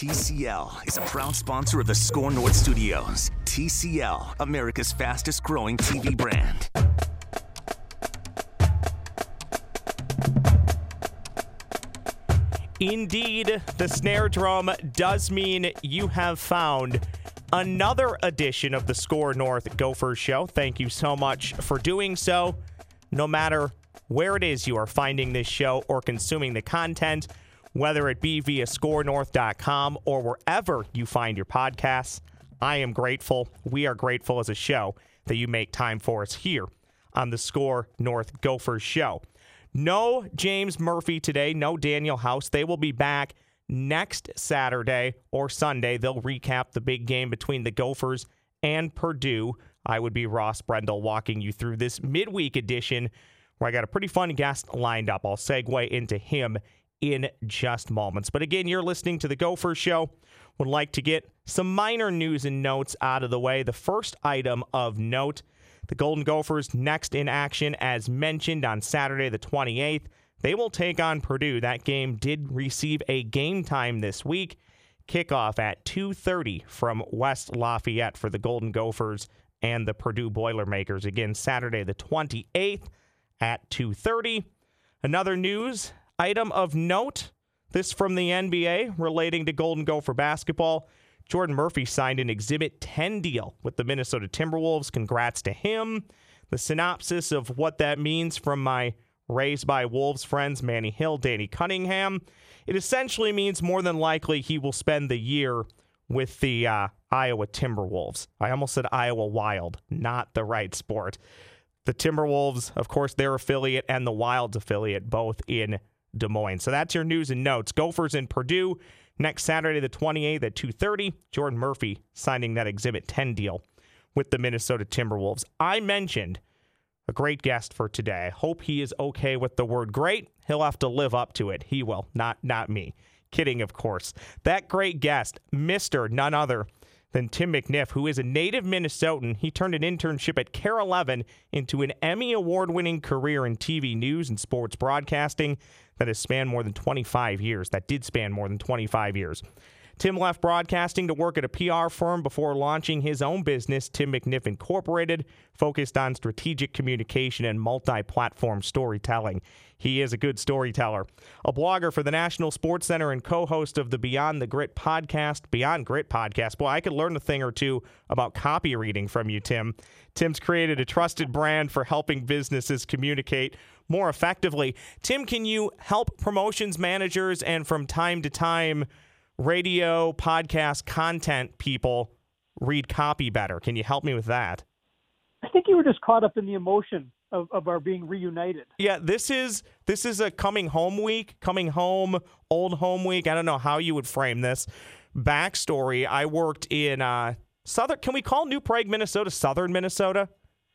TCL is a proud sponsor of the Score North Studios. TCL, America's fastest growing TV brand. Indeed, the snare drum does mean you have found another edition of the Score North Gophers show. Thank you so much for doing so. No matter where it is you are finding this show or consuming the content, whether it be via scorenorth.com or wherever you find your podcasts, I am grateful. We are grateful as a show that you make time for us here on the Score North Gophers show. No James Murphy today, no Daniel House. They will be back next Saturday or Sunday. They'll recap the big game between the Gophers and Purdue. I would be Ross Brendel walking you through this midweek edition where I got a pretty fun guest lined up. I'll segue into him in just moments. But again, you're listening to the Gophers Show. Would like to get some minor news and notes out of the way. The first item of note the Golden Gophers next in action, as mentioned on Saturday, the 28th. They will take on Purdue. That game did receive a game time this week. Kickoff at 2:30 from West Lafayette for the Golden Gophers and the Purdue Boilermakers. Again, Saturday the 28th at 2:30. Another news item of note. This from the NBA relating to Golden Gopher basketball. Jordan Murphy signed an Exhibit 10 deal with the Minnesota Timberwolves. Congrats to him. The synopsis of what that means from my Raised by Wolves friends, Manny Hill, Danny Cunningham. It essentially means more than likely he will spend the year with the uh, Iowa Timberwolves. I almost said Iowa Wild, not the right sport. The Timberwolves, of course, their affiliate and the Wild's affiliate, both in Des Moines. So that's your news and notes. Gophers in Purdue next Saturday, the 28th at 2:30. Jordan Murphy signing that Exhibit 10 deal with the Minnesota Timberwolves. I mentioned a great guest for today. I hope he is okay with the word great. He'll have to live up to it. He will, not not me. Kidding, of course. That great guest, Mr. None Other than Tim McNiff, who is a native Minnesotan. He turned an internship at KARE 11 into an Emmy Award winning career in TV news and sports broadcasting that has spanned more than 25 years. That did span more than 25 years. Tim left broadcasting to work at a PR firm before launching his own business, Tim McNiff Incorporated, focused on strategic communication and multi platform storytelling. He is a good storyteller. A blogger for the National Sports Center and co host of the Beyond the Grit podcast, Beyond Grit podcast. Boy, I could learn a thing or two about copy reading from you, Tim. Tim's created a trusted brand for helping businesses communicate more effectively. Tim, can you help promotions managers and from time to time, radio, podcast, content people read copy better? Can you help me with that? I think you were just caught up in the emotion of, of our being reunited. Yeah, this is this is a coming home week, coming home, old home week. I don't know how you would frame this. Backstory: I worked in uh, southern. Can we call New Prague, Minnesota, southern Minnesota?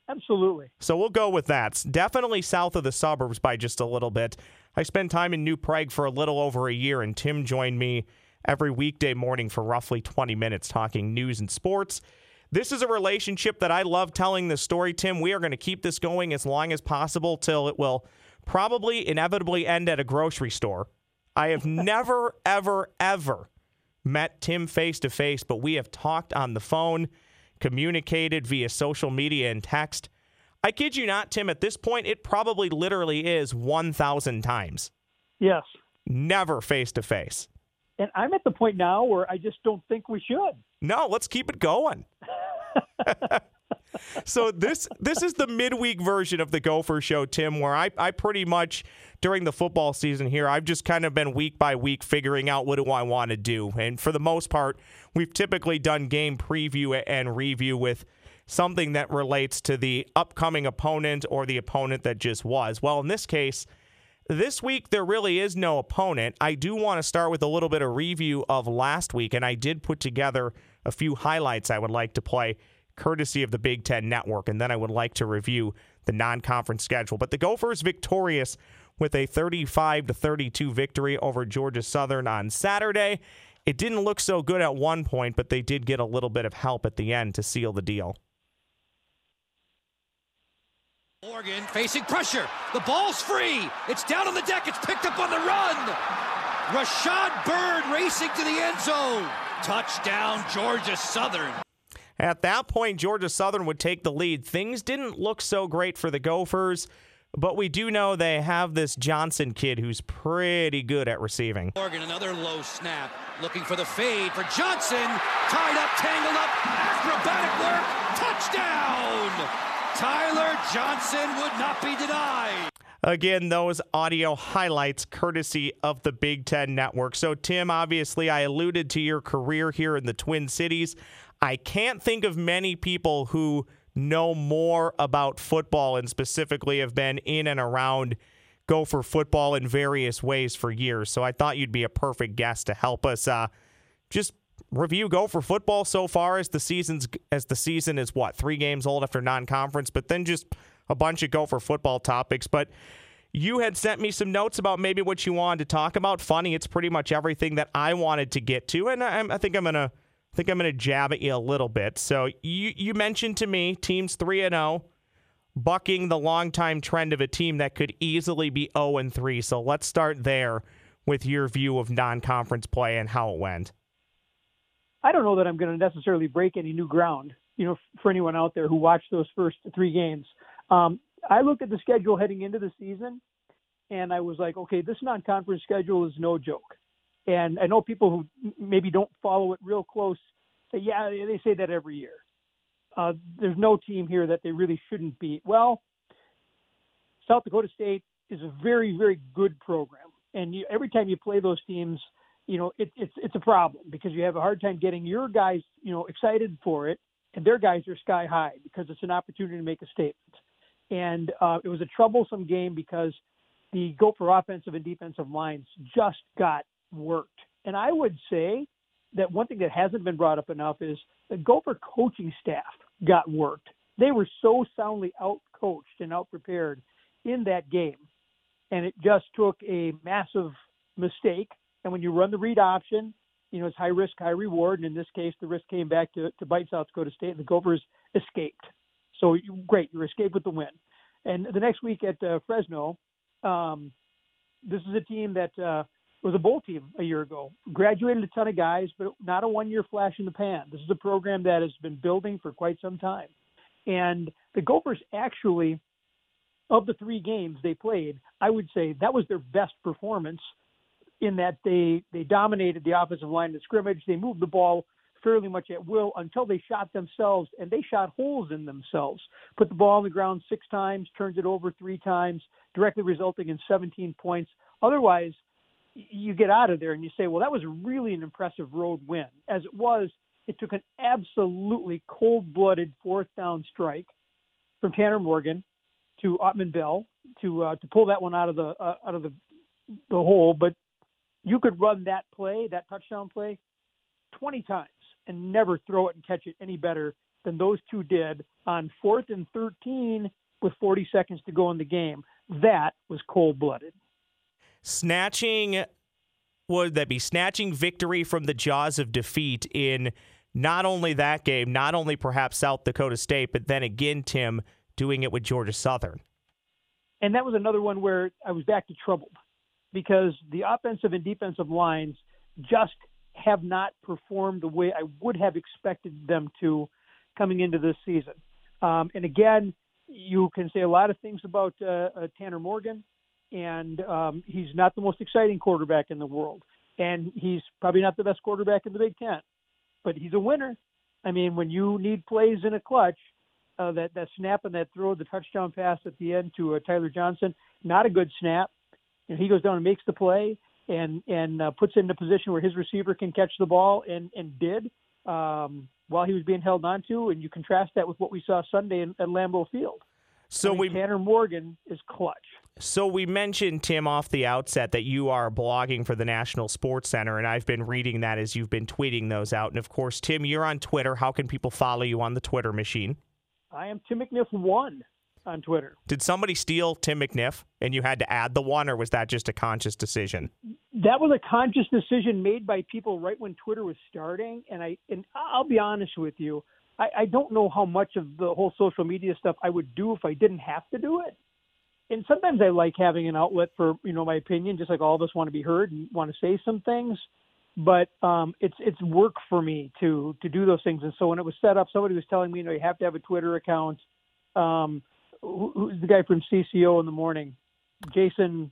Absolutely. So we'll go with that. It's definitely south of the suburbs by just a little bit. I spent time in New Prague for a little over a year, and Tim joined me every weekday morning for roughly 20 minutes talking news and sports. This is a relationship that I love telling the story, Tim. We are going to keep this going as long as possible till it will probably inevitably end at a grocery store. I have never, ever, ever met Tim face to face, but we have talked on the phone, communicated via social media and text. I kid you not, Tim, at this point, it probably literally is 1,000 times. Yes. Never face to face. And I'm at the point now where I just don't think we should. No, let's keep it going. so this this is the midweek version of the Gopher Show, Tim, where I, I pretty much during the football season here, I've just kind of been week by week figuring out what do I want to do. And for the most part, we've typically done game preview and review with something that relates to the upcoming opponent or the opponent that just was. Well, in this case, this week, there really is no opponent. I do want to start with a little bit of review of last week, and I did put together a few highlights I would like to play courtesy of the Big Ten Network, and then I would like to review the non conference schedule. But the Gophers victorious with a 35 to 32 victory over Georgia Southern on Saturday. It didn't look so good at one point, but they did get a little bit of help at the end to seal the deal. Morgan facing pressure. The ball's free. It's down on the deck. It's picked up on the run. Rashad Bird racing to the end zone. Touchdown, Georgia Southern. At that point, Georgia Southern would take the lead. Things didn't look so great for the Gophers, but we do know they have this Johnson kid who's pretty good at receiving. Morgan, another low snap. Looking for the fade for Johnson. Tied up, tangled up, acrobatic work. Touchdown! Tyler Johnson would not be denied. Again, those audio highlights courtesy of the Big Ten Network. So, Tim, obviously, I alluded to your career here in the Twin Cities. I can't think of many people who know more about football and specifically have been in and around Gopher football in various ways for years. So I thought you'd be a perfect guest to help us uh, just review Gopher football so far as the season's as the season is what three games old after non-conference, but then just a bunch of Gopher football topics. But you had sent me some notes about maybe what you wanted to talk about. Funny, it's pretty much everything that I wanted to get to, and I, I think I'm gonna I think I'm to jab at you a little bit. So you you mentioned to me teams 3 and 0 bucking the longtime trend of a team that could easily be 0 and 3. So let's start there with your view of non-conference play and how it went. I don't know that I'm going to necessarily break any new ground, you know, for anyone out there who watched those first 3 games. Um, I looked at the schedule heading into the season and I was like, okay, this non-conference schedule is no joke. And I know people who maybe don't follow it real close say, yeah, they say that every year. Uh, there's no team here that they really shouldn't beat. Well, South Dakota State is a very, very good program, and you, every time you play those teams, you know it, it's it's a problem because you have a hard time getting your guys, you know, excited for it, and their guys are sky high because it's an opportunity to make a statement. And uh, it was a troublesome game because the Gopher offensive and defensive lines just got worked. And I would say that one thing that hasn't been brought up enough is the Gopher coaching staff got worked. They were so soundly out coached and out prepared in that game. And it just took a massive mistake. And when you run the read option, you know, it's high risk, high reward. And in this case, the risk came back to, to bite South Dakota State, and the Gophers escaped. So you, great, you escaped with the win. And the next week at uh, Fresno, um, this is a team that uh, was a bowl team a year ago. Graduated a ton of guys, but not a one year flash in the pan. This is a program that has been building for quite some time. And the Gophers actually, of the three games they played, I would say that was their best performance in that they, they dominated the offensive line in scrimmage. They moved the ball fairly much at will until they shot themselves and they shot holes in themselves. Put the ball on the ground six times, turned it over three times, directly resulting in 17 points. Otherwise, you get out of there and you say, well, that was really an impressive road win. As it was, it took an absolutely cold blooded fourth down strike from Tanner Morgan to Ottman Bell to uh, to pull that one out of the uh, out of the the hole. But you could run that play, that touchdown play, 20 times and never throw it and catch it any better than those two did on fourth and 13 with 40 seconds to go in the game. That was cold blooded snatching would that be snatching victory from the jaws of defeat in not only that game, not only perhaps South Dakota State, but then again, Tim, doing it with Georgia Southern. And that was another one where I was back to troubled because the offensive and defensive lines just have not performed the way I would have expected them to coming into this season. Um, and again, you can say a lot of things about uh, uh, Tanner Morgan and um, he's not the most exciting quarterback in the world, and he's probably not the best quarterback in the Big Ten, but he's a winner. I mean, when you need plays in a clutch, uh, that that snap and that throw, the touchdown pass at the end to uh, Tyler Johnson, not a good snap. And he goes down and makes the play and and uh, puts it in a position where his receiver can catch the ball and and did um, while he was being held onto. And you contrast that with what we saw Sunday in, at Lambeau Field. So I mean, we Tanner Morgan is clutch. So we mentioned Tim off the outset that you are blogging for the National Sports Center, and I've been reading that as you've been tweeting those out. And of course, Tim, you're on Twitter. How can people follow you on the Twitter machine? I am Tim McNiff one on Twitter. Did somebody steal Tim McNiff and you had to add the one, or was that just a conscious decision? That was a conscious decision made by people right when Twitter was starting. And I and I'll be honest with you, I, I don't know how much of the whole social media stuff I would do if I didn't have to do it. and sometimes I like having an outlet for you know my opinion, just like all of us want to be heard and want to say some things. But um, it's it's work for me to to do those things. And so when it was set up, somebody was telling me, you know, you have to have a Twitter account. Um, who, who's the guy from CCO in the morning? Jason.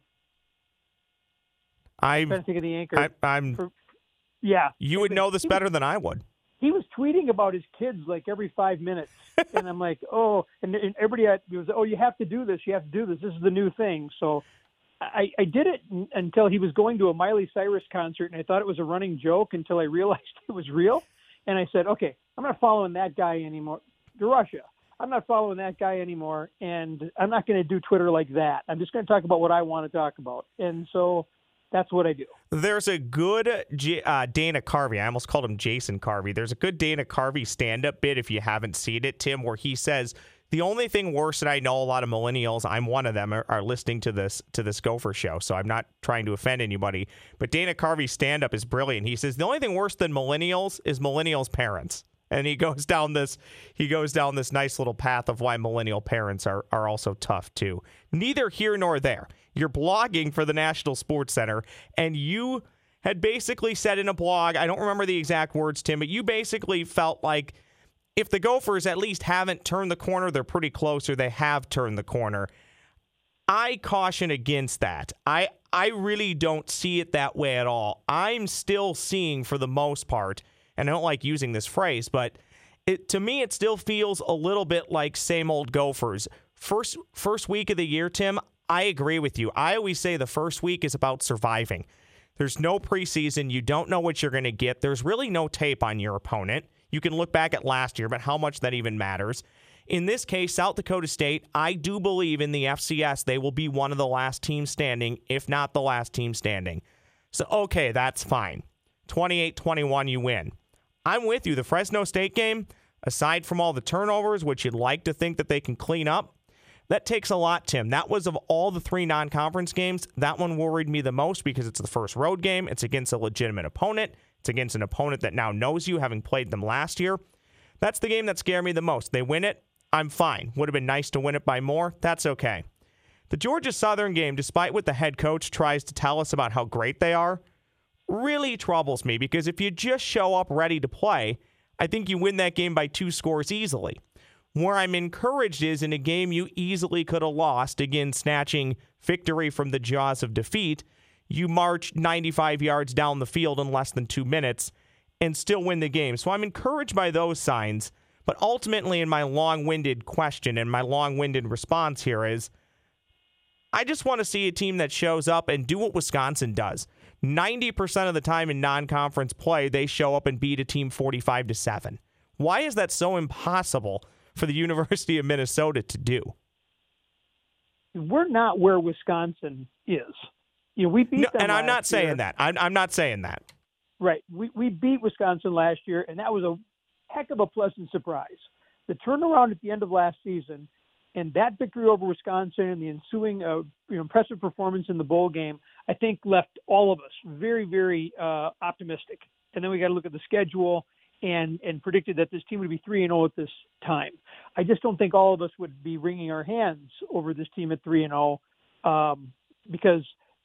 I'm trying to think of the anchor. I, am yeah. You would know this better than I would. He was tweeting about his kids like every five minutes, and I'm like, oh, and, and everybody was, oh, you have to do this, you have to do this. This is the new thing. So I, I did it until he was going to a Miley Cyrus concert, and I thought it was a running joke until I realized it was real. And I said, okay, I'm not following that guy anymore. To Russia. I'm not following that guy anymore, and I'm not going to do Twitter like that. I'm just going to talk about what I want to talk about. And so that's what I do. There's a good uh, Dana Carvey. I almost called him Jason Carvey. There's a good Dana Carvey stand up bit, if you haven't seen it, Tim, where he says, the only thing worse that I know a lot of millennials, I'm one of them, are, are, listening to this to this Gopher show. So I'm not trying to offend anybody. But Dana Carvey's stand up is brilliant. He says the only thing worse than millennials is millennials' parents. And he goes down this he goes down this nice little path of why millennial parents are are also tough too. Neither here nor there. You're blogging for the National Sports Center and you had basically said in a blog, I don't remember the exact words, Tim, but you basically felt like if the Gophers at least haven't turned the corner, they're pretty close or they have turned the corner. I caution against that. I I really don't see it that way at all. I'm still seeing for the most part, and I don't like using this phrase, but it to me it still feels a little bit like same old Gophers. First first week of the year, Tim, I agree with you. I always say the first week is about surviving. There's no preseason, you don't know what you're going to get. There's really no tape on your opponent. You can look back at last year, but how much that even matters. In this case, South Dakota State, I do believe in the FCS, they will be one of the last teams standing, if not the last team standing. So, okay, that's fine. 28 21, you win. I'm with you. The Fresno State game, aside from all the turnovers, which you'd like to think that they can clean up, that takes a lot, Tim. That was of all the three non conference games, that one worried me the most because it's the first road game. It's against a legitimate opponent. It's against an opponent that now knows you, having played them last year. That's the game that scared me the most. They win it, I'm fine. Would have been nice to win it by more. That's okay. The Georgia Southern game, despite what the head coach tries to tell us about how great they are, really troubles me because if you just show up ready to play, I think you win that game by two scores easily. Where I'm encouraged is in a game you easily could have lost, again, snatching victory from the jaws of defeat you march 95 yards down the field in less than two minutes and still win the game. So I'm encouraged by those signs. But ultimately, in my long winded question and my long winded response here is I just want to see a team that shows up and do what Wisconsin does. 90% of the time in non conference play, they show up and beat a team 45 to 7. Why is that so impossible for the University of Minnesota to do? We're not where Wisconsin is. You know, we beat no, them. And I'm not saying year. that. I'm, I'm not saying that. Right. We we beat Wisconsin last year, and that was a heck of a pleasant surprise. The turnaround at the end of last season, and that victory over Wisconsin and the ensuing uh, you know, impressive performance in the bowl game, I think left all of us very very uh, optimistic. And then we got to look at the schedule and and predicted that this team would be three and zero oh at this time. I just don't think all of us would be wringing our hands over this team at three and zero oh, um, because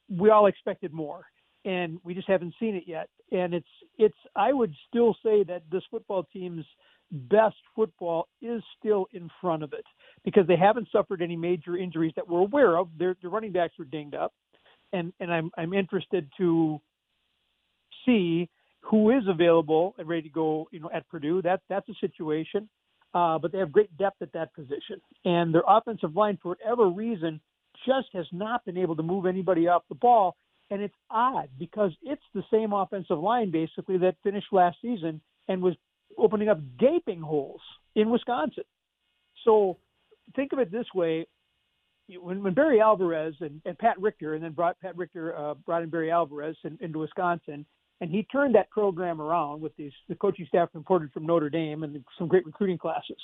we all expected more and we just haven't seen it yet. And it's it's I would still say that this football team's best football is still in front of it because they haven't suffered any major injuries that we're aware of. Their their running backs were dinged up, and and I'm I'm interested to see who is available and ready to go. You know, at Purdue, that that's a situation. Uh, but they have great depth at that position, and their offensive line, for whatever reason, just has not been able to move anybody off the ball. And it's odd because it's the same offensive line basically that finished last season and was opening up gaping holes in Wisconsin. So think of it this way: when, when Barry Alvarez and, and Pat Richter, and then brought Pat Richter uh, brought in Barry Alvarez in, into Wisconsin, and he turned that program around with these the coaching staff imported from Notre Dame and some great recruiting classes.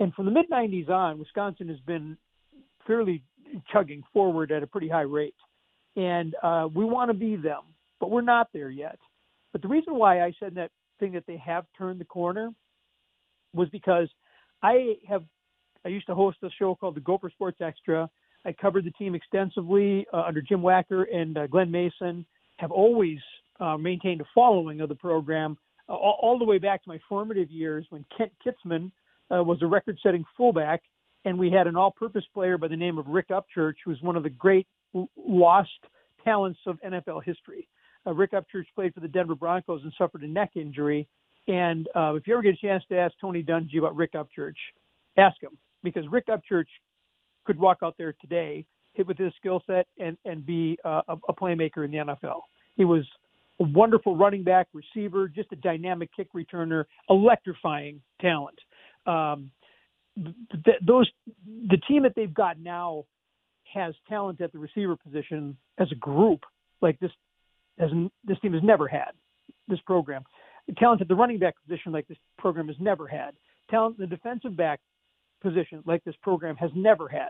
And from the mid '90s on, Wisconsin has been fairly chugging forward at a pretty high rate. And uh, we want to be them, but we're not there yet. But the reason why I said that thing that they have turned the corner was because I have I used to host a show called the Gopher Sports Extra I covered the team extensively uh, under Jim Wacker and uh, Glen Mason. Have always uh, maintained a following of the program uh, all, all, the way back to my formative years when Kent Kitzmann uh, was a record-setting fullback, and we had an all-purpose player by the name of Rick Upchurch, who was one of the great lost talents of NFL history. Uh, Rick Upchurch played for the Denver Broncos and suffered a neck injury. And if you ever get a chance to ask Tony Dungy about Rick Upchurch, ask him because Rick Upchurch could walk out there today, hit with his skill set, and and be uh, a, a playmaker in the NFL. He was a wonderful running back, receiver, just a dynamic kick returner, electrifying talent. Um, th- those the team that they've got now has talent at the receiver position as a group like this has this team has never had this program talent at the running back position like this program has never had talent in the defensive back position like this program has never had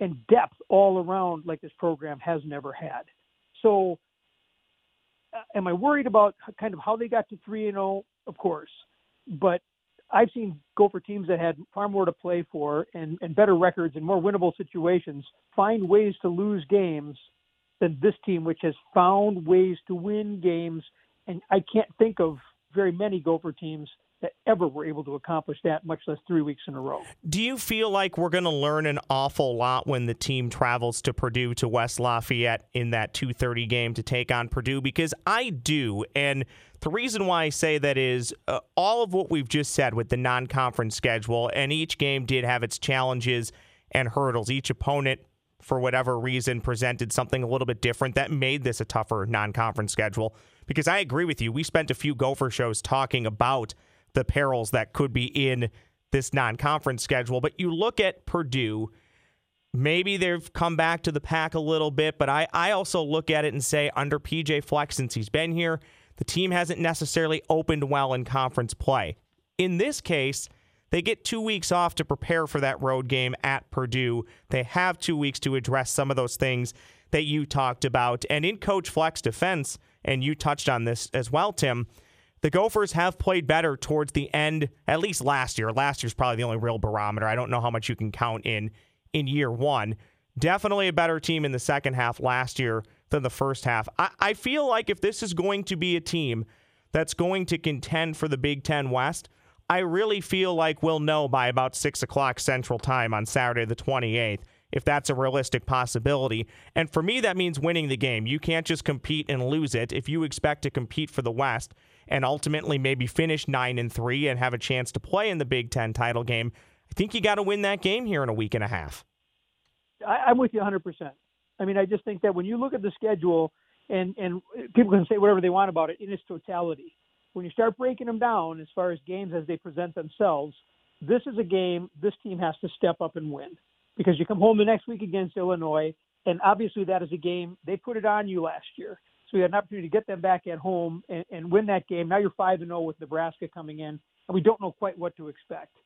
and depth all around like this program has never had. So uh, am i worried about kind of how they got to 3 and 0 of course. But I've seen Gopher teams that had far more to play for and, and better records and more winnable situations find ways to lose games than this team, which has found ways to win games. And I can't think of very many Gopher teams that ever were able to accomplish that, much less three weeks in a row. Do you feel like we're going to learn an awful lot when the team travels to Purdue to West Lafayette in that 2:30 game to take on Purdue? Because I do, and the reason why I say that is uh, all of what we've just said with the non-conference schedule, and each game did have its challenges and hurdles. Each opponent for whatever reason, presented something a little bit different that made this a tougher non conference schedule. Because I agree with you. We spent a few Gopher shows talking about the perils that could be in this non conference schedule. But you look at Purdue, maybe they've come back to the pack a little bit, but I, I also look at it and say, under PJ Fleck, since he's been here, the team hasn't necessarily opened well in conference play. In this case, they get two weeks off to prepare for that road game at Purdue. They have two weeks to address some of those things that you talked about. And in Coach Fleck's defense, and you touched on this as well, Tim, the Gophers have played better towards the end, at least last year. Last year's probably the only real barometer. I don't know how much you can count in in year one. Definitely a better team in the second half last year than the first half. I, I feel like if this is going to be a team that's going to contend for the Big Ten West, I really feel like we'll know by about 6 o'clock Central Time on Saturday, the 28th, if that's a realistic possibility. And for me, that means winning the game. You can't just compete and lose it. If you expect to compete for the West, and ultimately maybe finish nine and three and have a chance to play in the Big Ten title game, I think you got to win that game here in a week and a half. I, am with you 100. percent I mean, I just think that when you look at the schedule, and and people can say whatever they want about it in its totality. When you start breaking them down as far as games as they present themselves, this is a game this team has to step up and win because you come home the next week against Illinois, and obviously that is a game they put it on you last year. So we had an opportunity to get them back at home and, and win that game. Now you're five and zero oh with Nebraska coming in, and we don't know quite what to expect.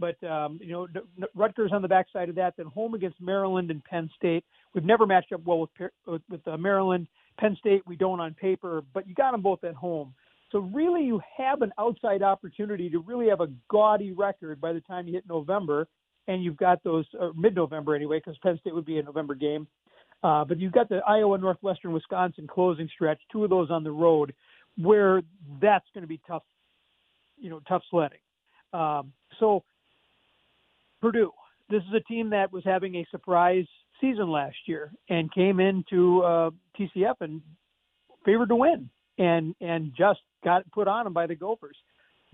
But um, you know, Rutgers on the backside of that, then home against Maryland and Penn State. We've never matched up well with with, uh, Maryland, Penn State. We don't on paper, but you got them both at home. So really, you have an outside opportunity to really have a gaudy record by the time you hit November, and you've got those mid-November anyway, because Penn State would be a November game. Uh, but you've got the Iowa, Northwestern, Wisconsin closing stretch, two of those on the road, where that's going to be tough, you know, tough sledding. Um, so Purdue, this is a team that was having a surprise season last year and came into uh, TCF and favored to win, and and just got put on them by the Gophers.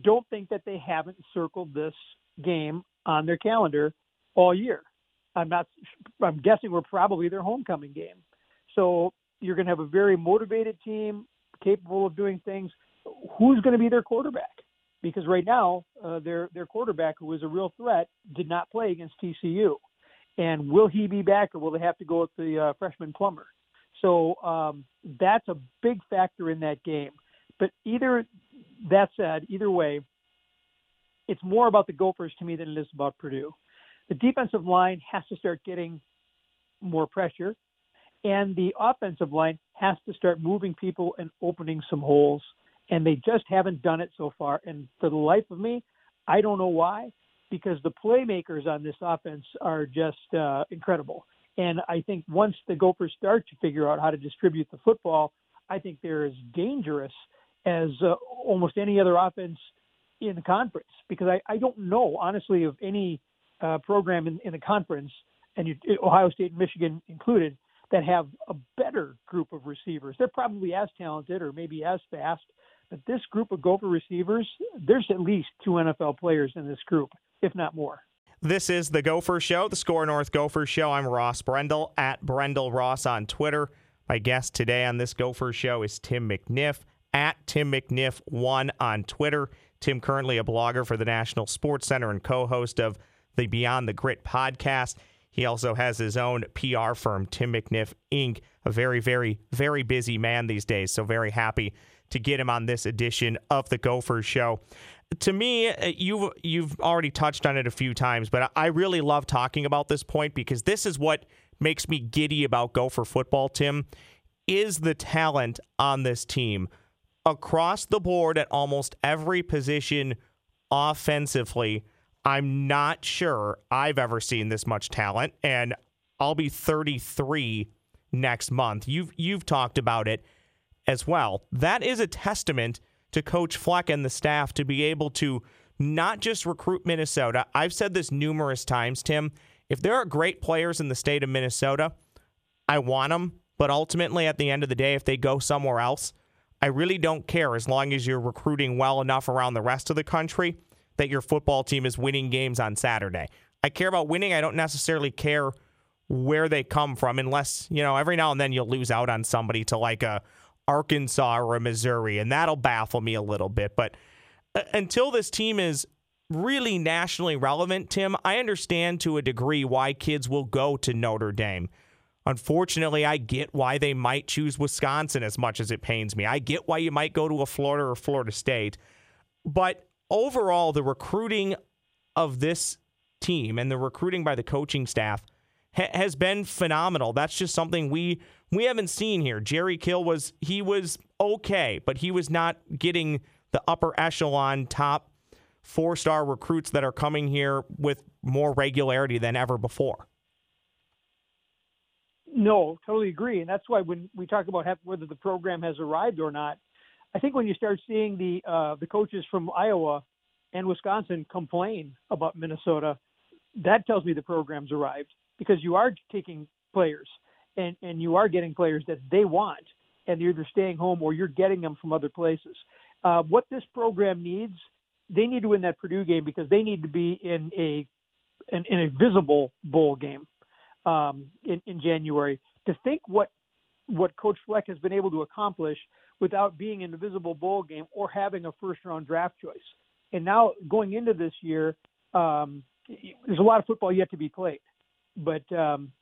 Don't think that they haven't circled this game on their calendar all year. I'm not. I'm guessing we're probably their homecoming game. So you're going to have a very motivated team, capable of doing things. Who's going to be their quarterback? Because right now, uh, their their quarterback, who is a real threat, did not play against TCU. And will he be back, or will they have to go with the uh, freshman Plummer? So um, that's a big factor in that game. But either that said, either way, it's more about the Gophers to me than it is about Purdue the defensive line has to start getting more pressure, and the offensive line has to start moving people and opening some holes. And they just haven't done it so far. And for the life of me, I don't know why, because the playmakers on this offense are just uh, incredible. And I think once the Gophers start to figure out how to distribute the football, I think they're as dangerous as uh, almost any other offense in the conference because I, I don't know honestly of any uh, program in, in the conference and you, Ohio State and Michigan included that have a better group of receivers. They're probably as talented or maybe as fast, but this group of Gopher receivers, there's at least two NFL players in this group, if not more. This is the Gopher Show, the Score North Gopher Show. I'm Ross Brendel at Brendel Ross on Twitter. My guest today on this Gopher Show is Tim McNiff at Tim McNiff1 on Twitter. Tim, currently a blogger for the National Sports Center and co host of the Beyond the Grit podcast. He also has his own PR firm, Tim McNiff Inc., a very, very, very busy man these days. So, very happy to get him on this edition of the Gophers Show. To me, uh, you've you've already touched on it a few times, but I really love talking about this point because this is what makes me giddy about Gopher football. Tim is the talent on this team across the board at almost every position offensively. I'm not sure I've ever seen this much talent, and I'll be 33 next month. You've you've talked about it as well. That is a testament to Coach Fleck and the staff to be able to not just recruit Minnesota. I've said this numerous times, Tim. If there are great players in the state of Minnesota, I want them. But ultimately, at the end of the day, if they go somewhere else, I really don't care as long as you're recruiting well enough around the rest of the country that your football team is winning games on Saturday. I care about winning. I don't necessarily care where they come from unless, you know, every now and then you'll lose out on somebody to like a Arkansas or a Missouri and that'll baffle me a little bit, but uh, until this team is really nationally relevant, Tim, I understand to a degree why kids will go to Notre Dame. Unfortunately, I get why they might choose Wisconsin as much as it pains me. I get why you might go to a Florida or Florida State. But overall, the recruiting of this team and the recruiting by the coaching staff ha- has been phenomenal. That's just something we we haven't seen here. Jerry Kill was he was okay, but he was not getting the upper echelon top four star recruits that are coming here with more regularity than ever before. No, totally agree, and that's why when we talk about whether the program has arrived or not, I think when you start seeing the uh, the coaches from Iowa and Wisconsin complain about Minnesota, that tells me the program's arrived because you are taking players and and you are getting players that they want, and you're either staying home or you're getting them from other places. Uh, what this program needs, they need to win that Purdue game because they need to be in a in, in a visible bowl game um, in, in January. To think what what Coach Fleck has been able to accomplish without being in the visible bowl game or having a first round draft choice. And now going into this year, um, there's a lot of football yet to be played. But um,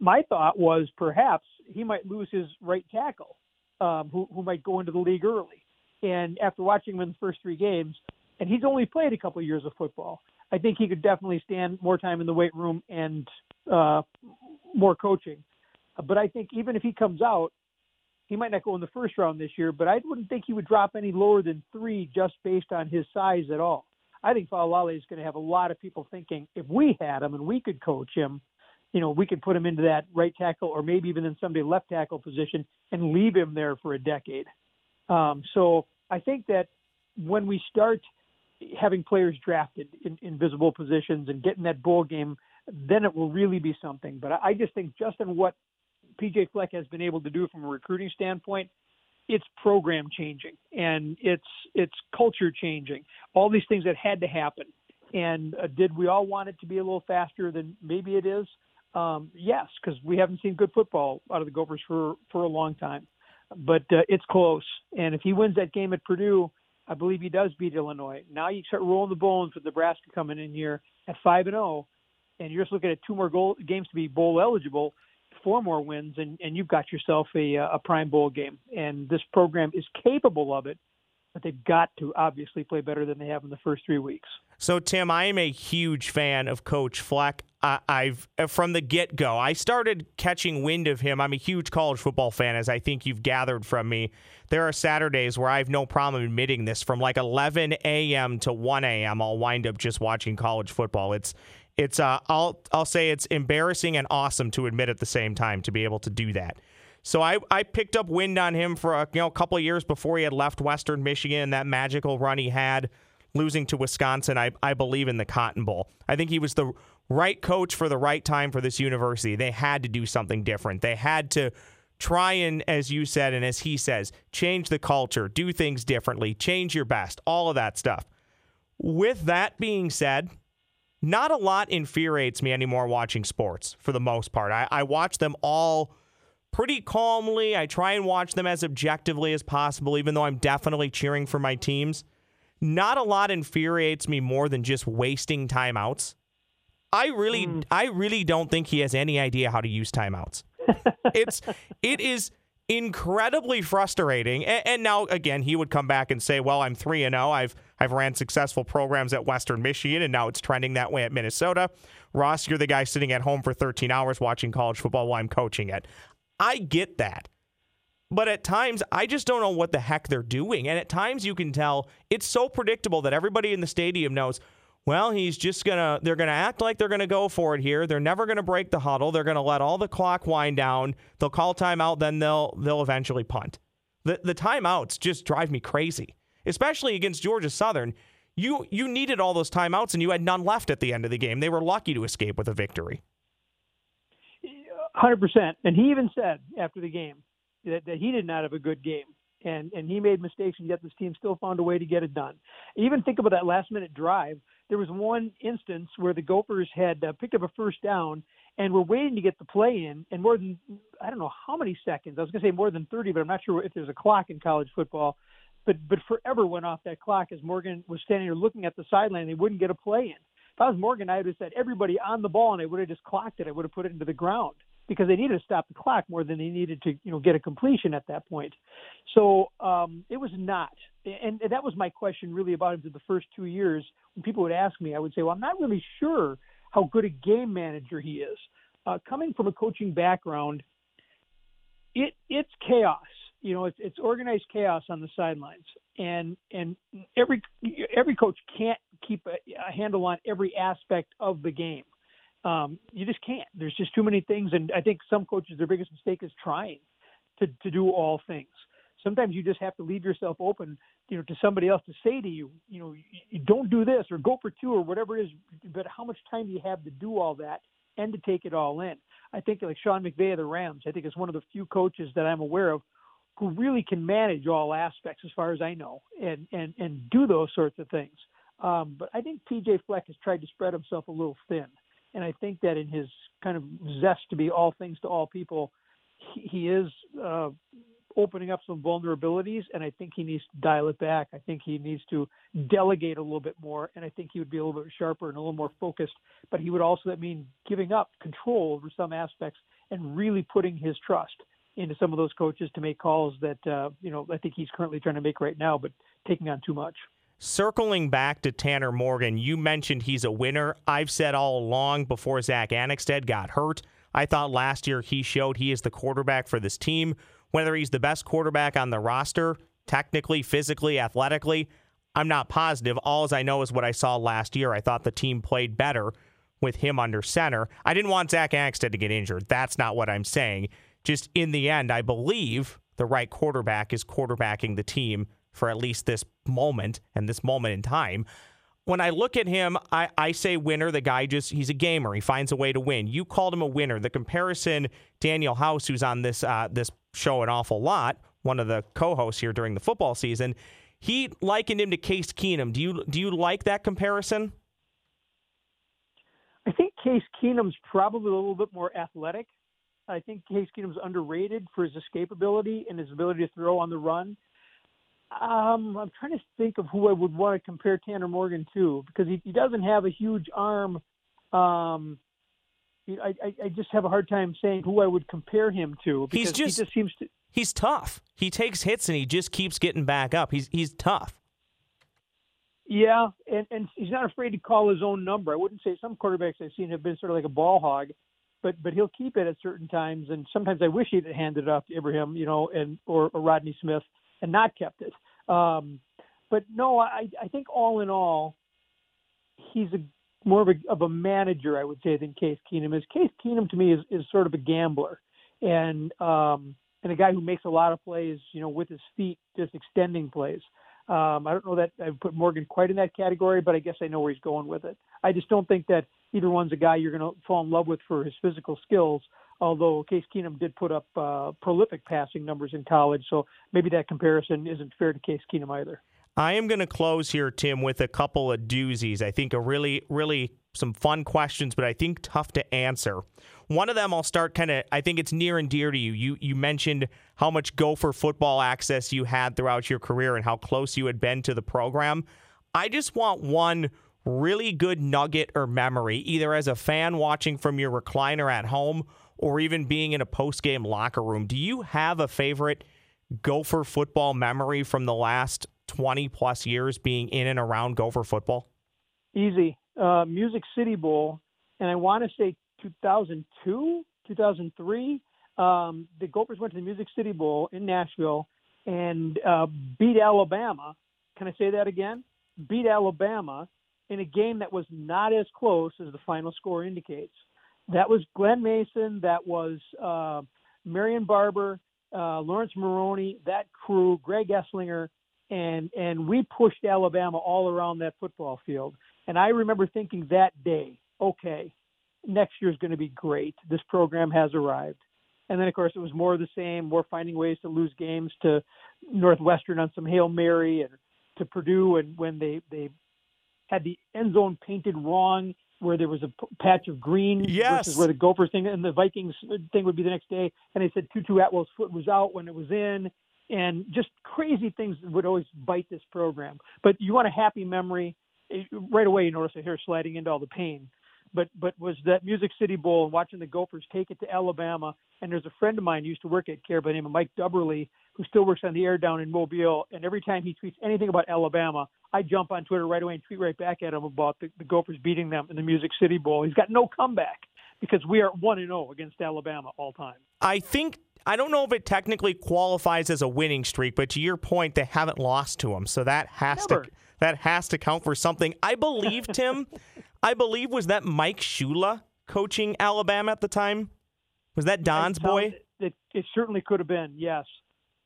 my thought was perhaps he might lose his right tackle, um, who, who might go into the league early. And after watching him in the first three games, and he's only played a couple of years of football, I think he could definitely stand more time in the weight room and uh, more coaching. But I think even if he comes out, he might not go in the first round this year, but I wouldn't think he would drop any lower than three just based on his size at all. I think Faalele is going to have a lot of people thinking if we had him and we could coach him, you know, we could put him into that right tackle or maybe even in somebody left tackle position and leave him there for a decade. Um, so I think that when we start having players drafted in, in visible positions and getting that bowl game, then it will really be something. But I just think just in what PJ Fleck has been able to do from a recruiting standpoint, it's program changing and it's it's culture changing. All these things that had to happen. And uh, did we all want it to be a little faster than maybe it is? Um, yes, because we haven't seen good football out of the Gophers for for a long time. But uh, it's close, and if he wins that game at Purdue, I believe he does beat Illinois. Now you start rolling the bones with Nebraska coming in here at five and zero, oh, and you're just looking at two more goal, games to be bowl eligible four more wins, and, and you've got yourself a, a prime bowl game. And this program is capable of it, but they've got to obviously play better than they have in the first three weeks. So, Tim, I am a huge fan of Coach Fleck. I, I've uh, from the get go, I started catching wind of him. I'm a huge college football fan, as I think you've gathered from me. There are Saturdays where I have no problem admitting this. From like 11 a.m. to 1 a.m., I'll wind up just watching college football. It's It's uh, I'll I'll say it's embarrassing and awesome to admit at the same time to be able to do that. So I, I picked up wind on him for a you know a couple of years before he had left Western Michigan and that magical run he had losing to Wisconsin. I I believe in the Cotton Bowl. I think he was the right coach for the right time for this university. They had to do something different. They had to try and, as you said, and as he says, change the culture, do things differently, change your best, all of that stuff. With that being said, not a lot infuriates me anymore watching sports for the most part. I, I watch them all pretty calmly. I try and watch them as objectively as possible, even though I'm definitely cheering for my teams. Not a lot infuriates me more than just wasting timeouts. I really, mm. I really don't think he has any idea how to use timeouts. it's, it is incredibly frustrating. And, and, now, again, he would come back and say, "Well, I'm three and zero. Oh. I've I've ran successful programs at Western Michigan, and now it's trending that way at Minnesota." Ross, you're the guy sitting at home for 13 hours watching college football while I'm coaching it. I get that. But at times, I just don't know what the heck they're doing. And at times, you can tell it's so predictable that everybody in the stadium knows well, he's just going to, they're going to act like they're going to go for it here. They're never going to break the huddle. They're going to let all the clock wind down. They'll call timeout, then they'll, they'll eventually punt. The, the timeouts just drive me crazy, especially against Georgia Southern. You, you needed all those timeouts and you had none left at the end of the game. They were lucky to escape with a victory. 100%. And he even said after the game that, that he did not have a good game and and he made mistakes, and yet this team still found a way to get it done. Even think about that last minute drive. There was one instance where the Gophers had uh, picked up a first down and were waiting to get the play in, and more than I don't know how many seconds. I was going to say more than 30, but I'm not sure if there's a clock in college football. But but forever went off that clock as Morgan was standing there looking at the sideline. They wouldn't get a play in. If I was Morgan, I would have said everybody on the ball, and I would have just clocked it. I would have put it into the ground because they needed to stop the clock more than they needed to, you know, get a completion at that point. So um, it was not, and, and that was my question really about him through the first two years. When people would ask me, I would say, well, I'm not really sure how good a game manager he is. Uh, coming from a coaching background, it it's chaos. You know, it's, it's organized chaos on the sidelines, and and every every coach can't keep a, a handle on every aspect of the game um, you just can't. There's just too many things, and I think some coaches their biggest mistake is trying to to do all things. Sometimes you just have to leave yourself open, you know, to somebody else to say to you, you know, you don't do this or go for two or whatever it is. But how much time do you have to do all that and to take it all in? I think like Sean McVay of the Rams, I think is one of the few coaches that I'm aware of who really can manage all aspects, as far as I know, and and and do those sorts of things. Um, but I think PJ Fleck has tried to spread himself a little thin. And I think that in his kind of zest to be all things to all people, he, he is uh, opening up some vulnerabilities, and I think he needs to dial it back. I think he needs to delegate a little bit more, and I think he would be a little bit sharper and a little more focused. But he would also that mean giving up control over some aspects and really putting his trust into some of those coaches to make calls that uh, you know I think he's currently trying to make right now, but taking on too much. Circling back to Tanner Morgan, you mentioned he's a winner. I've said all along before Zack Annexstad got hurt, I thought last year he showed he is the quarterback for this team. Whether he's the best quarterback on the roster, technically, physically, athletically, I'm not positive. All I know is what I saw last year. I thought the team played better with him under center. I didn't want Zack Annexstad to get injured. That's not what I'm saying. Just in the end, I believe the right quarterback is quarterbacking the team for at least this moment and this moment in time. When I look at him, I, I say winner. The guy just, he's a gamer. He finds a way to win. You called him a winner. The comparison, Daniel House, who's on this, uh, this show an awful lot, one of the co hosts here during the football season, he likened him to Case Keenum. Do you, do you like that comparison? I think Case Keenum's probably a little bit more athletic. I think Case Keenum's underrated for his escapability and his ability to throw on the run. Um, I'm trying to think of who I would want to compare Tanner Morgan to because he, he doesn't have a huge arm. Um, I, I, I just have a hard time saying who I would compare him to because he's just, he just seems to. He's tough. He takes hits and he just keeps getting back up. He's he's tough. Yeah, and and he's not afraid to call his own number. I wouldn't say some quarterbacks I've seen have been sort of like a ball hog, but but he'll keep it at certain times. And sometimes I wish he'd handed it off to Ibrahim, you know, and or, or Rodney Smith and not kept it. Um, but no, I, I think all in all, he's a more of a of a manager, I would say, than Case Keenum is. Case Keenum to me is is sort of a gambler, and um, and a guy who makes a lot of plays, you know, with his feet, just extending plays. Um, I don't know that I put Morgan quite in that category, but I guess I know where he's going with it. I just don't think that either one's a guy you're going to fall in love with for his physical skills. Although Case Keenum did put up uh, prolific passing numbers in college, so maybe that comparison isn't fair to Case Keenum either. I am going to close here, Tim, with a couple of doozies. I think a really, really some fun questions, but I think tough to answer. One of them I'll start kind of I think it's near and dear to you. You you mentioned how much Gopher football access you had throughout your career and how close you had been to the program. I just want one really good nugget or memory, either as a fan watching from your recliner at home or even being in a post-game locker room. Do you have a favorite Gopher football memory from the last 20 plus years being in and around Gopher football? Easy. Uh, Music City Bowl, and I want to say 2002, 2003. Um, the Gophers went to the Music City Bowl in Nashville and uh, beat Alabama. Can I say that again? Beat Alabama in a game that was not as close as the final score indicates. That was Glen Mason. That was uh, Marion Barber, uh, Laurence Maroney, that crew, Greg Eslinger, and and we pushed Alabama all around that football field. And I remember thinking that day, okay, next year is going to be great. This program has arrived. And then, of course, it was more of the same, more finding ways to lose games to Northwestern on some Hail Mary and to Purdue. And when they, they had the end zone painted wrong, where there was a p- patch of green yes. versus where the Gophers thing and the Vikings thing would be the next day. And they said Tutu Atwell's foot was out when it was in. And just crazy things would always bite this program. But you want a happy memory. Eh, right away, you notice a hair sliding into all the pain but but was that Music City Bowl and watching the Gophers take it to Alabama. And there's a friend of mine who used to work at KARE by the name of Mike Dubberly, who still works on the air down in Mobile. And every time he tweets anything about Alabama, I jump on Twitter right away and tweet right back at him about the, the Gophers beating them in the Music City Bowl. He's got no comeback because we are one and zero oh against Alabama all time. I think I don't know if it technically qualifies as a winning streak, but to your point, they haven't lost to them, so that has Never. to that has to count for something. I believe Tim. I believe was that Mike Shula coaching Alabama at the time. Was that Don's boy? It, it certainly could have been. Yes.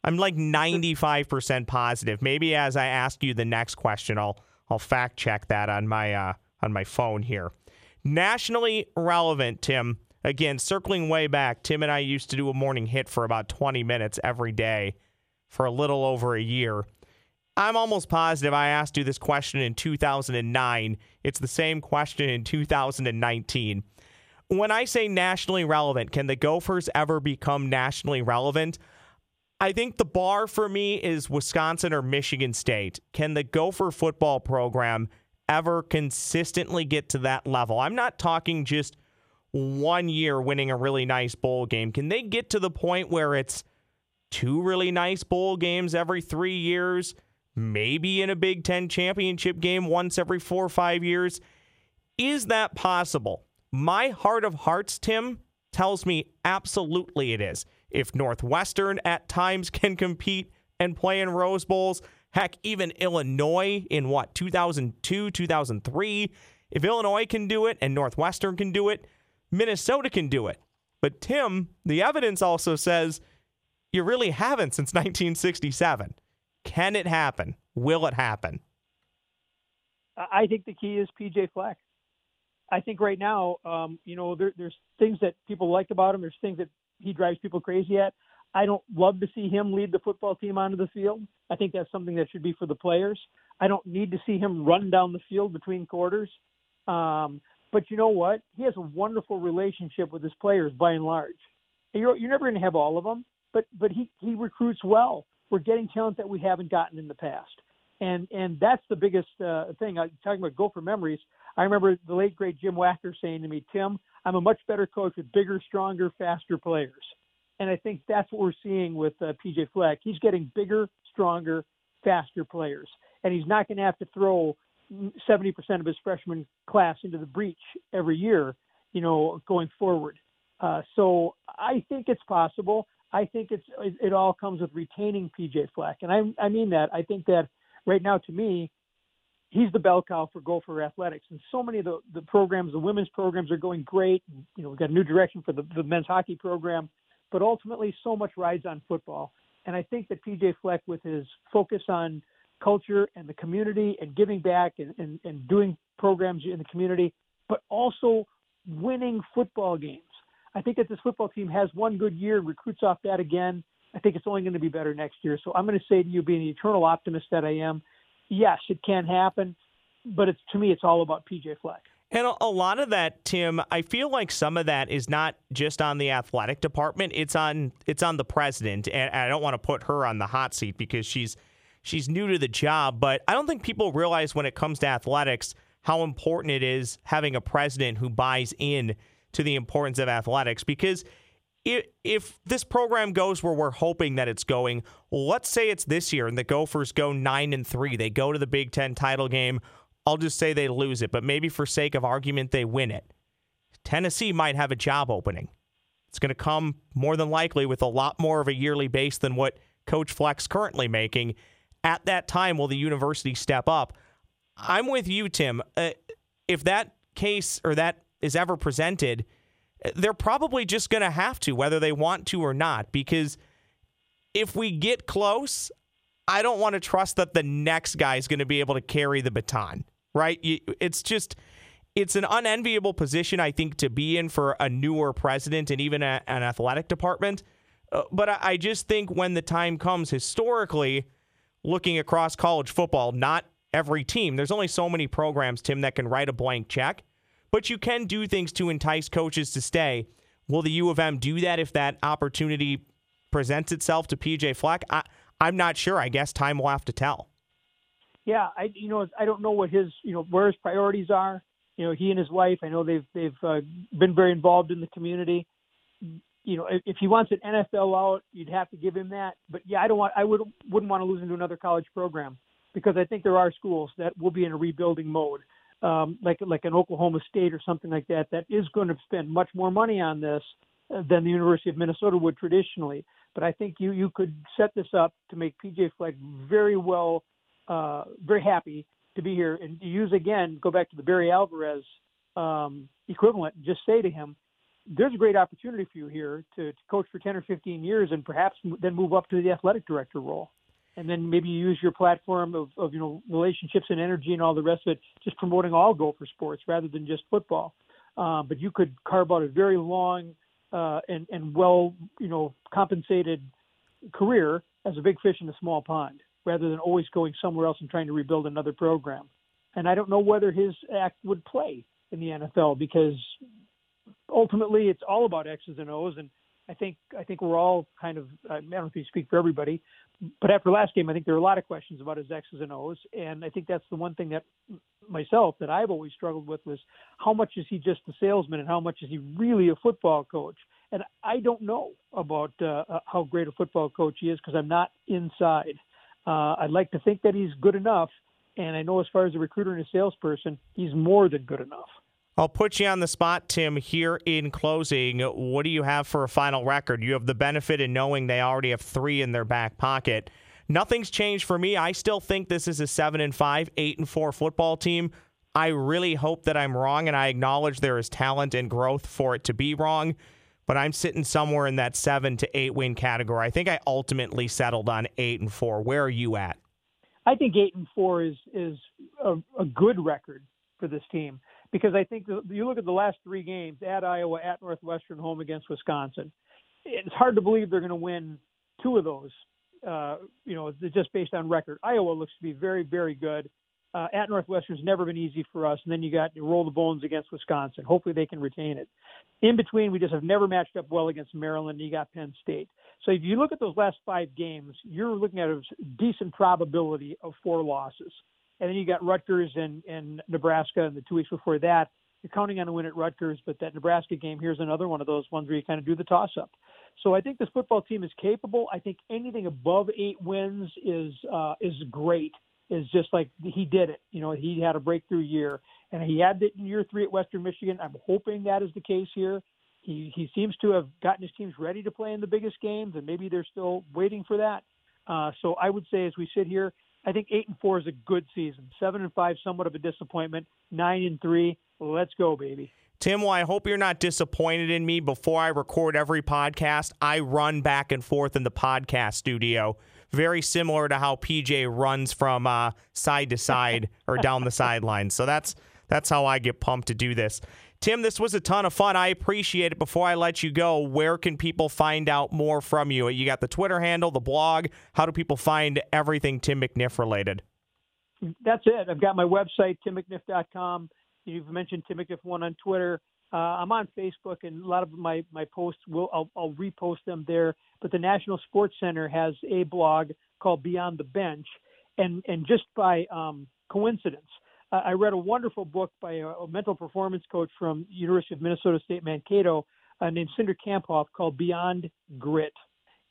I'm like 95% positive. Maybe as I ask you the next question, I'll I'll fact check that on my uh, on my phone here. Nationally relevant, Tim. Again, circling way back, Tim and I used to do a morning hit for about 20 minutes every day for a little over a year. I'm almost positive I asked you this question in 2009. It's the same question in 2019. When I say nationally relevant, can the Gophers ever become nationally relevant? I think the bar for me is Wisconsin or Michigan State. Can the Gopher football program ever consistently get to that level? I'm not talking just one year winning a really nice bowl game. Can they get to the point where it's two really nice bowl games every three years? Maybe in a Big Ten championship game once every four or five years. Is that possible? My heart of hearts, Tim, tells me absolutely it is. If Northwestern at times can compete and play in Rose Bowls, heck, even Illinois in what, 2002, 2003, if Illinois can do it and Northwestern can do it, Minnesota can do it. But Tim, the evidence also says you really haven't since 1967. Can it happen? Will it happen? I think the key is PJ Fleck. I think right now, um, you know, there, there's things that people like about him. There's things that he drives people crazy at. I don't love to see him lead the football team onto the field. I think that's something that should be for the players. I don't need to see him run down the field between quarters. Um, but you know what? He has a wonderful relationship with his players by and large. You're, you're never going to have all of them, but but he he recruits well we're getting talent that we haven't gotten in the past. And and that's the biggest uh, thing. I'm talking about Gopher memories. I remember the late great Jim Wacker saying to me, "Tim, I'm a much better coach with bigger, stronger, faster players." And I think that's what we're seeing with uh, PJ Fleck. He's getting bigger, stronger, faster players, and he's not going to have to throw 70% of his freshman class into the breach every year, you know, going forward. Uh, so I think it's possible. I think it's it all comes with retaining PJ Fleck, and I I mean that. I think that right now, to me, he's the bell cow for Gopher athletics. And so many of the, the programs, the women's programs are going great. You know, we've got a new direction for the, the men's hockey program, but ultimately so much rides on football. And I think that PJ Fleck, with his focus on culture and the community and giving back and, and, and doing programs in the community, but also winning football games. I think that this football team has one good year and recruits off that again. I think it's only going to be better next year. So I'm going to say to you, being the eternal optimist that I am, yes, it can happen, but it's to me, it's all about PJ Fleck. And a lot of that, Tim, I feel like some of that is not just on the athletic department. It's on it's on the president, and I don't want to put her on the hot seat because she's she's new to the job. But I don't think people realize when it comes to athletics how important it is having a president who buys in to the importance of athletics. Because if, this program goes where we're hoping that it's going, let's say it's this year and the Gophers go nine and three, they go to the Big Ten title game. I'll just say they lose it, but maybe for sake of argument, they win it. Tennessee might have a job opening. It's going to come more than likely with a lot more of a yearly base than what Coach Fleck's currently making. At that time, will the university step up? I'm with you, Tim. Uh, if that case or that is ever presented, they're probably just going to have to, whether they want to or not, because if we get close, I don't want to trust that the next guy is going to be able to carry the baton, right? It's just, it's an unenviable position, I think, to be in for a newer president and even a, an athletic department. Uh, but I, I just think when the time comes, historically, looking across college football, not every team, there's only so many programs, Tim, that can write a blank check but you can do things to entice coaches to stay. Will the U of M do that if that opportunity presents itself to PJ Fleck? I, I'm not sure. I guess time will have to tell. Yeah, I you know I don't know what his you know where his priorities are. You know, he and his wife. I know they've they've uh, been very involved in the community. You know, if, if he wants an NFL out, you'd have to give him that. But yeah, I don't want. I would wouldn't want to lose him to another college program because I think there are schools that will be in a rebuilding mode um, like like an Oklahoma State or something like that, that is going to spend much more money on this uh, than the University of Minnesota would traditionally. But I think you you could set this up to make PJ Fleck very well, uh, very happy to be here and use again. Go back to the Barry Alvarez um, equivalent. Just say to him, "There's a great opportunity for you here to, to coach for 10 or 15 years, and perhaps then move up to the athletic director role." And then maybe you use your platform of, of you know relationships and energy and all the rest of it, just promoting all Gopher sports rather than just football. Uh, but you could carve out a very long uh, and and well you know compensated career as a big fish in a small pond, rather than always going somewhere else and trying to rebuild another program. And I don't know whether his act would play in the NFL because ultimately it's all about X's and O's and I think I think we're all kind of I don't know if you speak for everybody, but after last game, I think there are a lot of questions about his X's and O's, and I think that's the one thing that myself that I've always struggled with was how much is he just a salesman and how much is he really a football coach? And I don't know about uh, uh how great a football coach he is because I'm not inside. Uh, I'd like to think that he's good enough, and I know as far as a recruiter and a salesperson, he's more than good enough. I'll put you on the spot, Tim, here in closing. What do you have for a final record? You have the benefit in knowing they already have three in their back pocket. Nothing's changed for me. I still think this is a seven and five, eight and four football team. I really hope that I'm wrong, and I acknowledge there is talent and growth for it to be wrong. But I'm sitting somewhere in that seven to eight win category. I think I ultimately settled on eight and four. Where are you at? I think eight and four is is a, a good record for this team because I think the, you look at the last three games at Iowa, at Northwestern, home against Wisconsin. It's hard to believe they're going to win two of those. Uh, you know, just based on record. Iowa looks to be very, very good. Uh, at Northwestern's never been easy for us, and then you got you roll the bones against Wisconsin. Hopefully they can retain it. In between, we just have never matched up well against Maryland. And you got Penn State. So if you look at those last five games, you're looking at a decent probability of four losses and then you got Rutgers and, and Nebraska and the two weeks before that. You're counting on a win at Rutgers, but that Nebraska game here's another one of those ones where you kind of do the toss up. So I think this football team is capable. I think anything above eight wins is uh, is great. Is just like he did it. You know, he had a breakthrough year, and he had it in year three at Western Michigan. I'm hoping that is the case here. He he seems to have gotten his teams ready to play in the biggest games, and maybe they're still waiting for that. Uh, so I would say, as we sit here, I think eight and four is a good season. Seven and five, somewhat of a disappointment. Nine and three, let's go, baby. Tim, well, I hope you're not disappointed in me. Before I record every podcast, I run back and forth in the podcast studio, very similar to how PJ runs from uh, side to side or down the sideline. So that's that's how I get pumped to do this. Tim, this was a ton of fun. I appreciate it. Before I let you go, where can people find out more from you? You got the Twitter handle, the blog. How do people find everything Tim McNiff related? That's it. I've got my website, timmcniff.com. You've mentioned Tim McNiff one on Twitter. Uh, I'm on Facebook, and a lot of my my posts will I'll, I'll repost them there. But the National Sports Center has a blog called Beyond the Bench, and and just by um, coincidence, I read a wonderful book by a, mental performance coach from University of Minnesota State Mankato uh, named Cindra Kamphoff called Beyond Grit,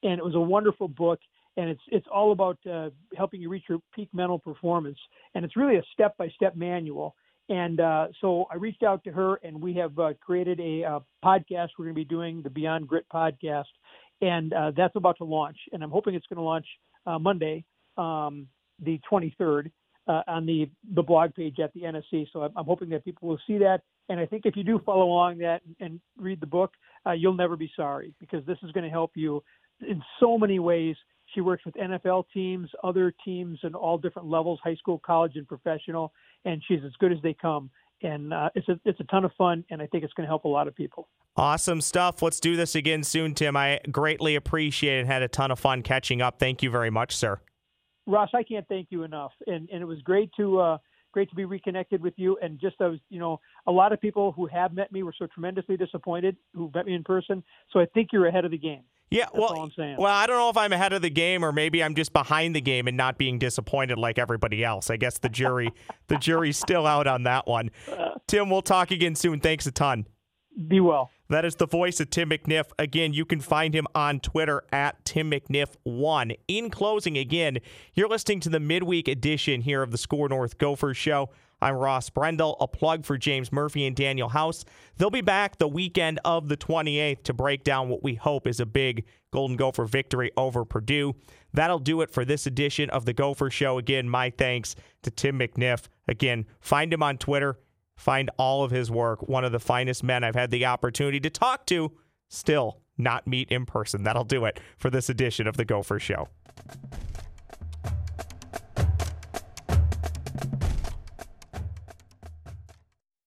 and it was a wonderful book. And it's it's all about uh, helping you reach your peak mental performance, and it's really a step by step manual and uh, so I reached out to her, and we have uh, created a uh, podcast. We're going to be doing the Beyond Grit podcast, and uh, that's about to launch. And I'm hoping it's going to launch uh, Monday, um, the 23rd, uh, on the the blog page at the NSC. So I'm, I'm, hoping that people will see that. And I think if you do follow along that and, read the book, you'll never be sorry because this is going to help you in so many ways. She works with NFL teams, other teams, and all different levels, high school, college, and professional and she's as good as they come. And uh, it's a it's a ton of fun, and I think it's going to help a lot of people. Awesome stuff. Let's do this again soon, Tim. I greatly appreciate it. Had a ton of fun catching up. Thank you very much, sir. Ross, I can't thank you enough, and and it was great to uh, great to be reconnected with you. And just those, you know, a lot of people who have met me were so tremendously disappointed who met me in person. So I think you're ahead of the game. Yeah, well, well, I don't know if I'm ahead of the game or maybe I'm just behind the game and not being disappointed like everybody else. I guess the jury, the jury's still out on that one. Tim, we'll talk again soon. Thanks a ton. Be well. That is the voice of Tim McNiff. Again, you can find him on Twitter at Tim McNiff1. In closing, again, you're listening to the midweek edition here of the Score North Gophers show. I'm Ross Brendel. A plug for James Murphy and Daniel House. They'll be back the weekend of the 28th to break down what we hope is a big Golden Gopher victory over Purdue. That'll do it for this edition of the Gopher Show. Again, my thanks to Tim McNiff. Again, find him on Twitter. Find all of his work. One of the finest men I've had the opportunity to talk to. Still not meet in person. That'll do it for this edition of the Gopher Show.